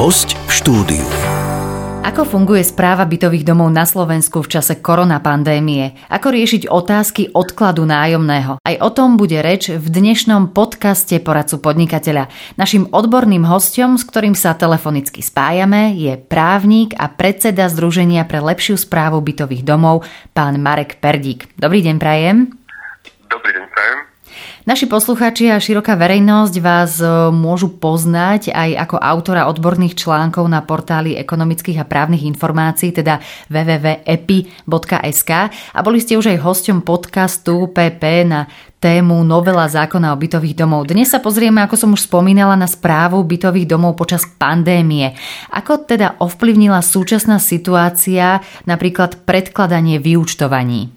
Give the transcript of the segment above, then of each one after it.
Host v štúdiu. Ako funguje správa bytových domov na Slovensku v čase koronapandémie? Ako riešiť otázky odkladu nájomného? Aj o tom bude reč v dnešnom podcaste poradcu podnikateľa. Našim odborným hostom, s ktorým sa telefonicky spájame, je právnik a predseda Združenia pre lepšiu správu bytových domov, pán Marek Perdík. Dobrý deň, prajem. Dobrý deň. Naši poslucháči a široká verejnosť vás e, môžu poznať aj ako autora odborných článkov na portáli ekonomických a právnych informácií, teda www.epi.sk a boli ste už aj hosťom podcastu PP na tému novela zákona o bytových domov. Dnes sa pozrieme, ako som už spomínala, na správu bytových domov počas pandémie. Ako teda ovplyvnila súčasná situácia napríklad predkladanie vyúčtovaní?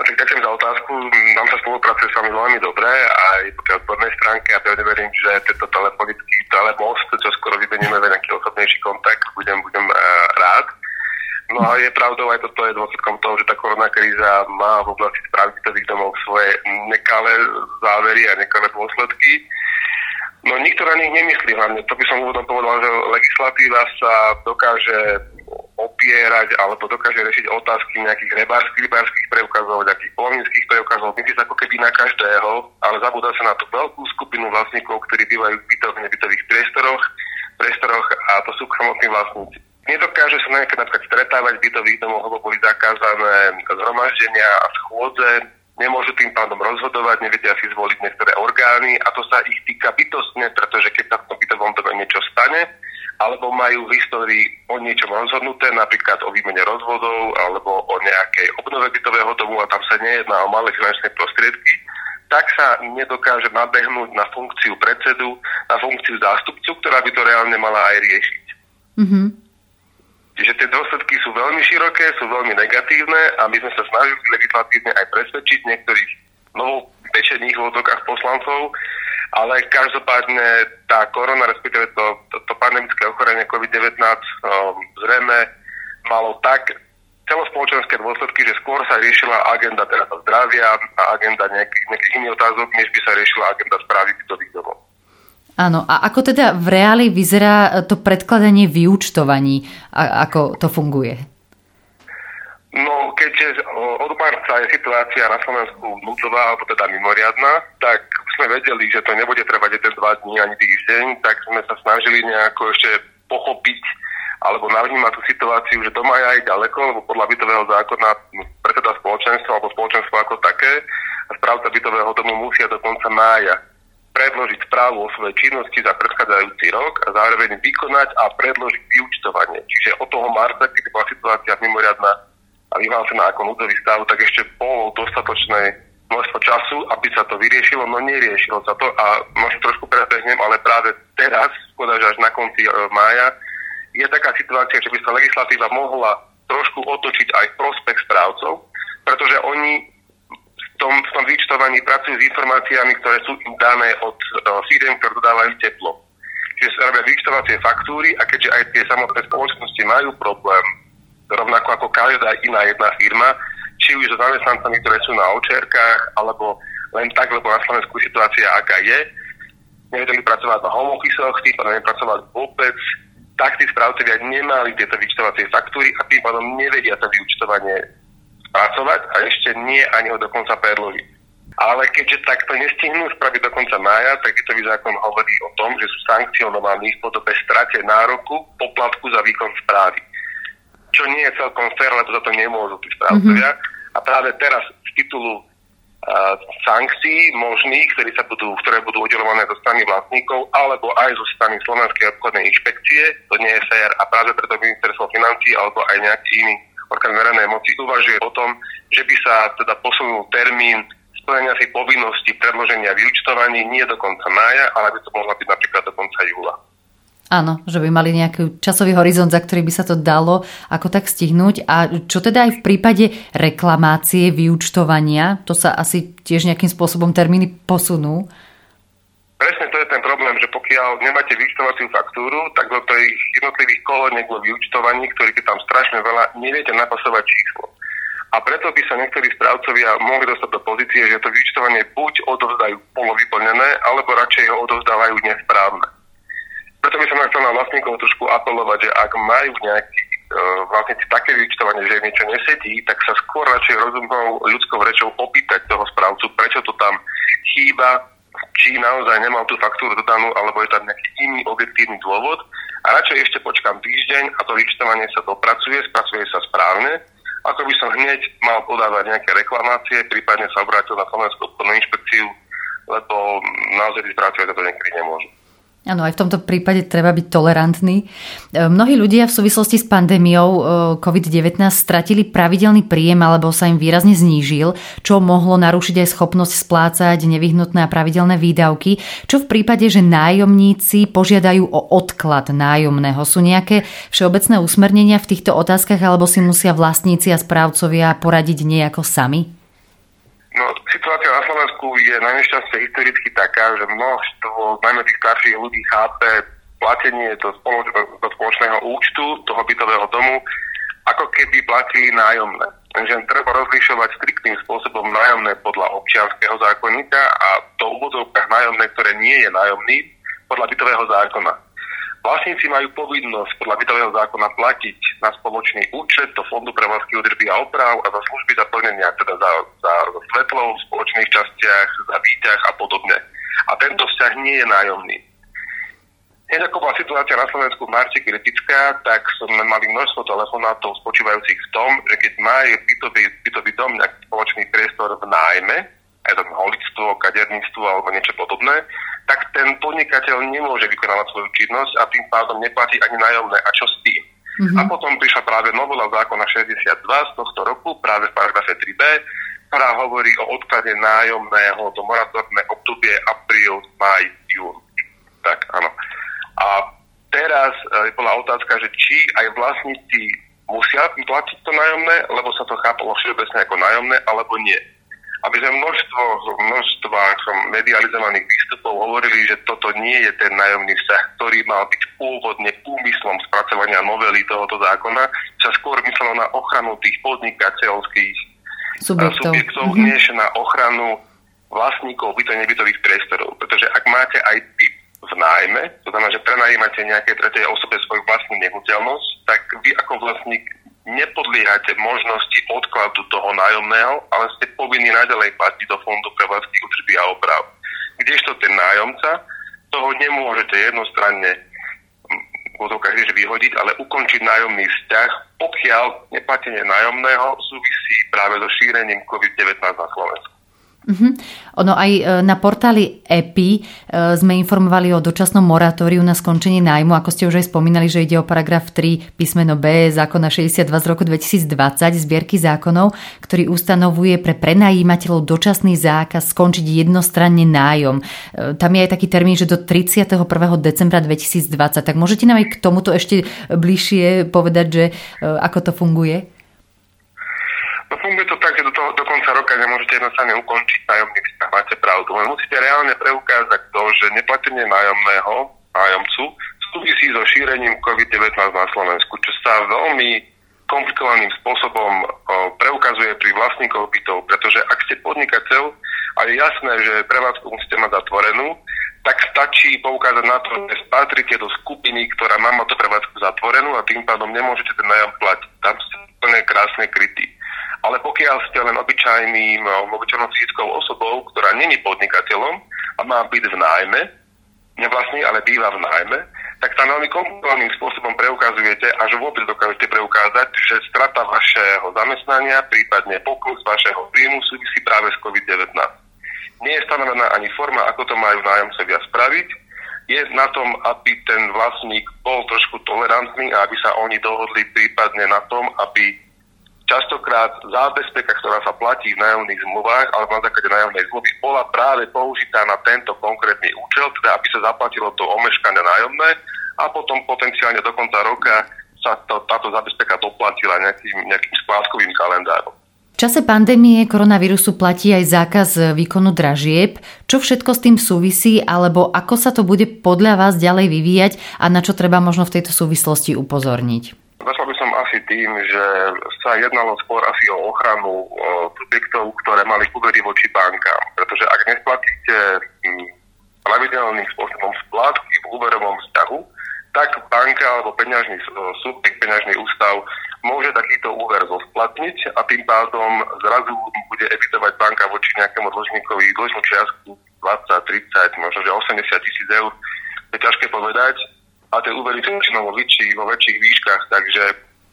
Ďakujem za otázku. Nám sa spolupracuje s vami veľmi dobre aj po tej odbornej stránke a pevne verím, že tento telefonický telemost, čo skoro vymenieme nejaký osobnejší kontakt, budem, budem uh, rád. No a je pravdou, aj toto je dôsledkom toho, že tá korona kríza má v oblasti správy domov svoje nekalé závery a nekalé dôsledky. No nikto na nich nemyslí hlavne. To by som úvodom povedal, že legislatíva sa dokáže opierať alebo dokáže riešiť otázky nejakých rybárskych, rybárskych preukazov, nejakých polovníckých preukazov, myslí sa ako keby na každého, ale zabúda sa na tú veľkú skupinu vlastníkov, ktorí bývajú v bytoch, nebytových priestoroch, priestoroch a to sú samotní vlastníci. Nedokáže sa nejaké napríklad stretávať v bytových domoch, lebo boli zakázané zhromaždenia a schôdze, nemôžu tým pádom rozhodovať, nevedia si zvoliť niektoré orgány a to sa ich týka bytostne, pretože keď sa v tom bytovom dome niečo stane, alebo majú v histórii o niečom rozhodnuté, napríklad o výmene rozvodov alebo o nejakej obnove bytového domu a tam sa nejedná o malé finančné prostriedky, tak sa nedokáže nabehnúť na funkciu predsedu, na funkciu zástupcu, ktorá by to reálne mala aj riešiť. Mm-hmm. Čiže tie dôsledky sú veľmi široké, sú veľmi negatívne a my sme sa snažili legislatívne aj presvedčiť niektorých novou pečených v poslancov, ale každopádne tá korona, respektíve to, to, to pandemické ochorenie COVID-19 um, zrejme malo tak celospoločenské dôsledky, že skôr sa riešila agenda teda zdravia a agenda nejakých, nejakých iných otázok, než by sa riešila agenda správy bytových domov. Áno, a ako teda v reáli vyzerá to predkladanie vyúčtovaní, a ako to funguje? No, keďže od marca je situácia na Slovensku núdzová, alebo teda mimoriadná, tak sme vedeli, že to nebude trvať jeden, dva dní ani týždeň, tak sme sa snažili nejako ešte pochopiť alebo navnímať tú situáciu, že to má aj ďaleko, lebo podľa bytového zákona predseda spoločenstva alebo spoločenstvo ako také a správca bytového domu musia do konca mája predložiť správu o svojej činnosti za predchádzajúci rok a zároveň vykonať a predložiť vyučtovanie. Čiže od toho marca, keď bola situácia mimoriadná, a vyhlásená ako núdzový stav, tak ešte bolo dostatočné aby sa to vyriešilo, no neriešilo sa to a možno trošku prebehnem, ale práve teraz, skôr až na konci e, mája, je taká situácia, že by sa legislatíva mohla trošku otočiť aj v prospech správcov, pretože oni v tom, v tom vyčtovaní pracujú s informáciami, ktoré sú im dané od uh, firm, ktoré dodávajú teplo. Čiže sa robia vyčtovacie faktúry a keďže aj tie samotné spoločnosti majú problém rovnako ako každá iná jedna firma, či už so zamestnancami, ktoré sú na očerkách, alebo len tak, lebo na Slovensku situácia aká je, nevedeli pracovať na home office tým pádom nepracovali vôbec, tak tí správcovia nemali tieto vyčtovacie faktúry a tým pádom nevedia to vyučtovanie spracovať a ešte nie ani ho dokonca predložiť. Ale keďže takto nestihnú spraviť do konca mája, tak bytový zákon hovorí o tom, že sú sankcionovaní v podobe strate nároku poplatku za výkon správy čo nie je celkom fér, lebo za to nemôžu tí správcovia. Mm-hmm. A práve teraz z titulu sankcií možných, ktoré, sa budú, ktoré budú udelované zo strany vlastníkov alebo aj zo strany Slovenskej obchodnej inšpekcie, to nie je fér a práve preto ministerstvo financí alebo aj nejaký iný orgán verejnej moci uvažuje o tom, že by sa teda posunul termín splnenia si povinnosti predloženia vyučtovaní nie do konca mája, ale by to mohla byť napríklad do konca júla. Áno, že by mali nejaký časový horizont, za ktorý by sa to dalo ako tak stihnúť. A čo teda aj v prípade reklamácie, vyučtovania, to sa asi tiež nejakým spôsobom termíny posunú? Presne to je ten problém, že pokiaľ nemáte vyučtovaciu faktúru, tak do tých jednotlivých koloniek vo vyučtovaní, ktorých je tam strašne veľa, neviete napasovať číslo. A preto by sa niektorí správcovia mohli dostať do pozície, že to vyučtovanie buď odovzdajú polovyplnené, alebo radšej ho odovzdávajú nesprávne. Preto by som chcel na vlastníkov trošku apelovať, že ak majú nejaký uh, vlastne také vyučtovanie, že niečo nesedí, tak sa skôr radšej rozumnou ľudskou rečou opýtať toho správcu, prečo to tam chýba, či naozaj nemal tú faktúru dodanú, alebo je tam nejaký iný objektívny dôvod. A radšej ešte počkám týždeň a to vyčtovanie sa dopracuje, spracuje sa správne, ako by som hneď mal podávať nejaké reklamácie, prípadne sa obrátil na Slovenskú obchodnú inšpekciu, lebo naozaj tí správcovia to niekedy nemôžu. Áno, aj v tomto prípade treba byť tolerantný. E, mnohí ľudia v súvislosti s pandémiou e, COVID-19 stratili pravidelný príjem alebo sa im výrazne znížil, čo mohlo narušiť aj schopnosť splácať nevyhnutné a pravidelné výdavky. Čo v prípade, že nájomníci požiadajú o odklad nájomného? Sú nejaké všeobecné usmernenia v týchto otázkach alebo si musia vlastníci a správcovia poradiť nejako sami? No, situácia na Slovensku je na nešťastie historicky taká, že množstvo, najmä tých starších ľudí, chápe platenie do, spoloč- do spoločného účtu toho bytového domu, ako keby platili nájomné. Takže treba rozlišovať striktným spôsobom nájomné podľa občianského zákonníka a to úvodzovkách nájomné, ktoré nie je nájomný, podľa bytového zákona. Vlastníci majú povinnosť podľa bytového zákona platiť na spoločný účet do Fondu prevádzky údržby a oprav a za služby zaplnenia, teda za, za svetlo v spoločných častiach, za výťah a podobne. A tento vzťah nie je nájomný. Hneď ako bola situácia na Slovensku v marci kritická, tak sme mali množstvo telefonátov spočívajúcich v tom, že keď má bytový, bytový dom nejaký spoločný priestor v nájme, aj to holictvo, kaderníctvo alebo niečo podobné, tak ten podnikateľ nemôže vykonávať svoju činnosť a tým pádom neplatí ani nájomné. A čo s tým? Mm-hmm. A potom prišla práve novela zákona 62 z tohto roku, práve v paragrafe 3b, ktorá hovorí o odklade nájomného do moratórne obdobie apríl, maj, jún. Tak, áno. A teraz e, bola otázka, že či aj vlastníci musia platiť to nájomné, lebo sa to chápalo všeobecne ako nájomné, alebo nie aby sme množstvo, množstvách medializovaných výstupov hovorili, že toto nie je ten nájomný vzťah, ktorý mal byť pôvodne úmyslom spracovania novely tohoto zákona, sa skôr myslelo na ochranu tých podnikateľských eh, subjektov, subjektov mm-hmm. než na ochranu vlastníkov byto nebytových priestorov. Pretože ak máte aj typ v nájme, to znamená, že prenajímate nejaké tretej osobe svoju vlastnú nehnuteľnosť, tak vy ako vlastník nepodliehate možnosti odkladu toho nájomného, ale ste povinní naďalej platiť do fondu prevádzky údržby a oprav. Kdežto ten nájomca toho nemôžete jednostranne že vyhodiť, ale ukončiť nájomný vzťah, pokiaľ neplatenie nájomného súvisí práve so šírením COVID-19 na Slovensku. Uh-huh. Ono aj e, na portáli EPI e, sme informovali o dočasnom moratóriu na skončenie nájmu, ako ste už aj spomínali, že ide o paragraf 3 písmeno B zákona 62 z roku 2020 zbierky zákonov, ktorý ustanovuje pre prenajímateľov dočasný zákaz skončiť jednostranne nájom. E, tam je aj taký termín, že do 31. decembra 2020. Tak môžete nám aj k tomuto ešte bližšie povedať, že ako to funguje? No funguje to tak, že do, toho, do konca roka nemôžete jednostranne ukončiť nájomný vzťah. Máte pravdu. Len musíte reálne preukázať to, že neplatenie nájomného nájomcu súvisí so šírením COVID-19 na Slovensku, čo sa veľmi komplikovaným spôsobom o, preukazuje pri vlastníkov bytov, pretože ak ste podnikateľ a je jasné, že prevádzku musíte mať zatvorenú, tak stačí poukázať na to, že patríte do skupiny, ktorá má to prevádzku zatvorenú a tým pádom nemôžete ten nájom platiť. Tam ste úplne krásne krytí. Ale pokiaľ ste len obyčajným, eh, obyčajnou fyzickou osobou, ktorá není podnikateľom a má byť v nájme, nevlastní, ale býva v nájme, tak tam veľmi komplikovaným spôsobom preukazujete, až vôbec dokážete preukázať, že strata vašeho zamestnania, prípadne pokus vašeho príjmu súvisí práve s COVID-19. Nie je stanovená ani forma, ako to majú nájomcovia spraviť. Je na tom, aby ten vlastník bol trošku tolerantný a aby sa oni dohodli prípadne na tom, aby častokrát zábezpeka, ktorá sa platí v nájomných zmluvách alebo na základe nájomnej zmluvy, bola práve použitá na tento konkrétny účel, teda aby sa zaplatilo to omeškané nájomné a potom potenciálne do konca roka sa to, táto zábezpeka doplatila nejakým, nejakým skládkovým kalendárom. V čase pandémie koronavírusu platí aj zákaz výkonu dražieb. Čo všetko s tým súvisí, alebo ako sa to bude podľa vás ďalej vyvíjať a na čo treba možno v tejto súvislosti upozorniť? Som asi tým, že sa jednalo skôr asi o ochranu subjektov, ktoré mali úvery voči bankám. Pretože ak nesplatíte pravidelným spôsobom splátky v úverovom vzťahu, banka alebo peňažný subjekt, peňažný ústav môže takýto úver zosplatniť a tým pádom zrazu bude evitovať banka voči nejakému dlžníkovi dlžnú čiastku 20, 30, možno že 80 tisíc eur. To je ťažké povedať. A tie úvery sú väčšinou vo väčších výškach, takže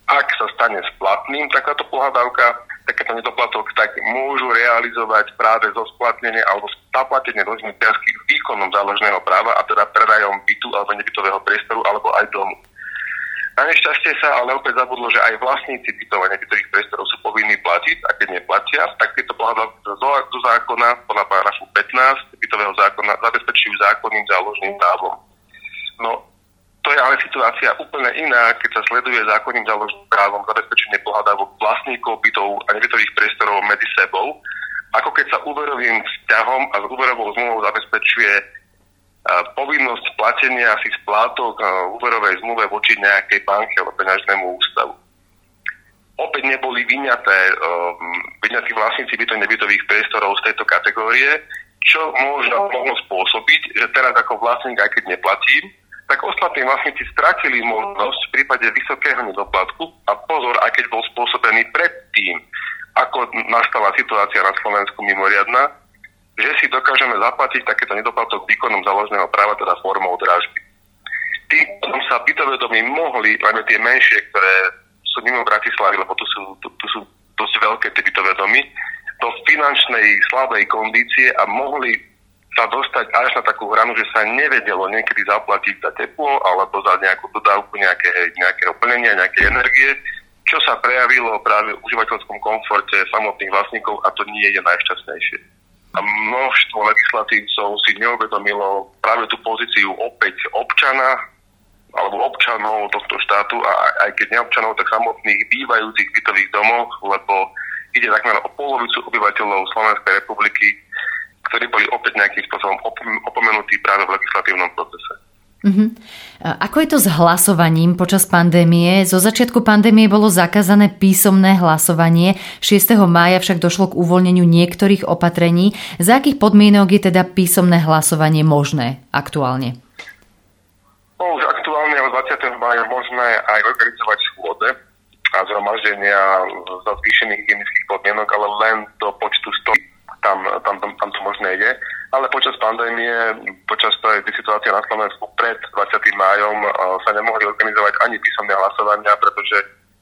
ak sa stane splatným takáto pohľadávka, takéto nedoplatok, tak môžu realizovať práve zo splatnenie alebo zaplatenie dlžnej čiastky výkonom záložného práva a teda predajom bytu alebo nebytového priestoru alebo aj domu. Na nešťastie sa ale opäť zabudlo, že aj vlastníci bytov a nebytových priestorov sú povinní platiť a keď neplatia, tak tieto pohľadávky do zákona podľa paragrafu 15 bytového zákona zabezpečujú zákonným záložným právom. No, to je ale situácia úplne iná, keď sa sleduje zákonným záložným právom zabezpečenie pohľadávok vlastníkov bytov a nebytových priestorov medzi sebou, ako keď sa úverovým vzťahom a s úverovou zmluvou zabezpečuje povinnosť platenia si splátok úverovej zmluve voči nejakej banke alebo peňažnému ústavu. Opäť neboli vyňaté, vyňatí vlastníci byto nebytových priestorov z tejto kategórie, čo možno mohlo spôsobiť, že teraz ako vlastník, aj keď neplatím, tak ostatní vlastníci stratili možnosť v prípade vysokého nedoplatku a pozor, aj keď bol spôsobený predtým, ako nastala situácia na Slovensku mimoriadna, že si dokážeme zaplatiť takéto nedoplatok výkonom záložného práva, teda formou dražby. Tým sa bytové domy mohli, najmä tie menšie, ktoré sú mimo Bratislavy, lebo tu sú, tu, tu sú dosť veľké tie bytové domy, do finančnej slabej kondície a mohli sa dostať až na takú hranu, že sa nevedelo niekedy zaplatiť za teplo alebo za nejakú dodávku nejaké, nejakého plnenia, nejakej energie, čo sa prejavilo práve v užívateľskom komforte samotných vlastníkov a to nie je najšťastnejšie. A množstvo legislatívcov si neuvedomilo práve tú pozíciu opäť občana alebo občanov tohto štátu a aj keď neobčanov, tak samotných bývajúcich bytových domov, lebo ide takmer o polovicu obyvateľov Slovenskej republiky, ktorí boli opäť nejakým spôsobom opomenutí práve v legislatívnom procese. Uh-huh. Ako je to s hlasovaním počas pandémie? Zo začiatku pandémie bolo zakázané písomné hlasovanie, 6. mája však došlo k uvoľneniu niektorých opatrení. Za akých podmienok je teda písomné hlasovanie možné aktuálne? No, už aktuálne od 20. mája možné aj organizovať schôdze a zhromaždenia za zvýšených hygienických podmienok, ale len do počtu 100 tam, tam, tam, tam to možné je. Ale počas pandémie, počas tej situácie na Slovensku pred 20. májom sa nemohli organizovať ani písomné hlasovania, pretože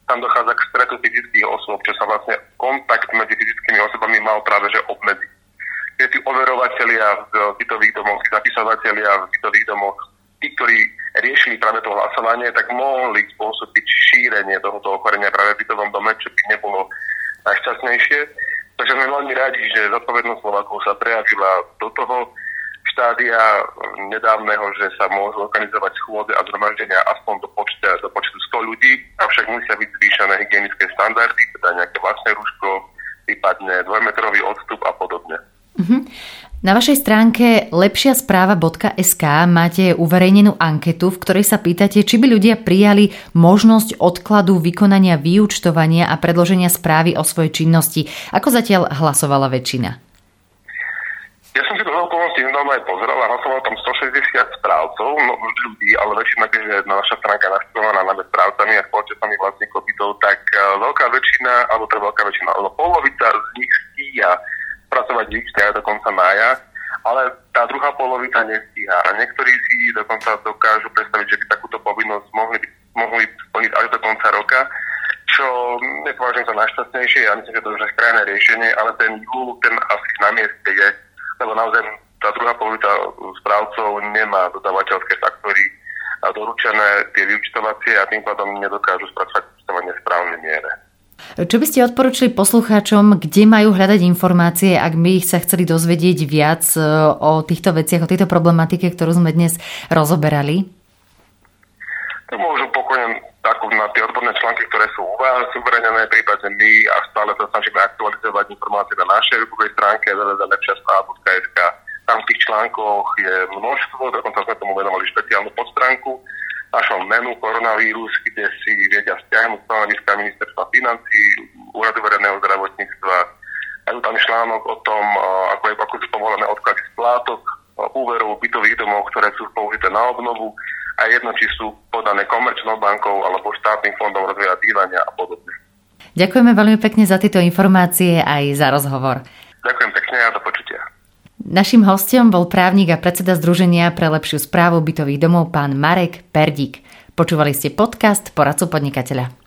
tam dochádza k stretu fyzických osôb, čo sa vlastne kontakt medzi fyzickými osobami mal práve že obmedziť. Keď tí overovateľia v bytových domoch, tí zapisovateľia v bytových domoch, tí, ktorí riešili práve to hlasovanie, tak mohli spôsobiť šírenie tohoto ochorenia práve v bytovom dome, čo by nebolo najšťastnejšie. Takže sme veľmi radi, že zodpovednosť Slovákov sa prejavila do toho štádia nedávneho, že sa môžu organizovať schôdze a zhromaždenia aspoň do, počte, do počtu 100 ľudí, avšak musia byť zvýšené hygienické standardy, teda nejaké vlastné rúško, prípadne dvojmetrový odstup a podobne. Na vašej stránke lepšiaspráva.sk máte uverejnenú anketu, v ktorej sa pýtate, či by ľudia prijali možnosť odkladu vykonania vyúčtovania a predloženia správy o svojej činnosti. Ako zatiaľ hlasovala väčšina? Ja som si to okolnosti aj pozrel a hlasoval tam 160 správcov, no, ľudí, ale väčšina, keďže na naša stránka naštovaná najmä správcami a spoločenstvami vlastníkov bytov, tak uh, veľká väčšina, alebo teda veľká väčšina, alebo polovica z nich stíha pracovať výčte aj do konca mája, ale tá druhá polovica nestíha. A niektorí si dokonca dokážu predstaviť, že by takúto povinnosť mohli, mohli splniť až do konca roka, čo nepovažujem za najšťastnejšie. Ja myslím, že to je krajné riešenie, ale ten júl, ten asi na mieste je, lebo naozaj tá druhá polovica správcov nemá dodávateľské faktory doručené tie vyučtovacie a tým pádom nedokážu spracovať vyučtovanie v správnej miere. Čo by ste odporučili poslucháčom, kde majú hľadať informácie, ak by ich sa chceli dozvedieť viac e, o týchto veciach, o tejto problematike, ktorú sme dnes rozoberali? To môžu pokojne takú na tie odborné články, ktoré sú u vás uverejnené, prípadne my a stále sa snažíme aktualizovať informácie na našej webovej stránke www.lepšiaspráva.sk. Tam v tých článkoch je množstvo, dokonca sme tomu venovali špeciálnu podstránku našom menu koronavírus, kde si vedia stiahnuť stanoviska ministerstva financí, úradu verejného zdravotníctva. A je tam článok o tom, ako, je, ako sú povolené odklady splátok, úverov bytových domov, ktoré sú použité na obnovu a jedno, či sú podané komerčnou bankou alebo štátnym fondom rozvoja bývania a podobne. Ďakujeme veľmi pekne za tieto informácie aj za rozhovor. Ďakujem pekne a do počutia. Naším hostom bol právnik a predseda Združenia pre lepšiu správu bytových domov pán Marek Perdík. Počúvali ste podcast Poradcu podnikateľa.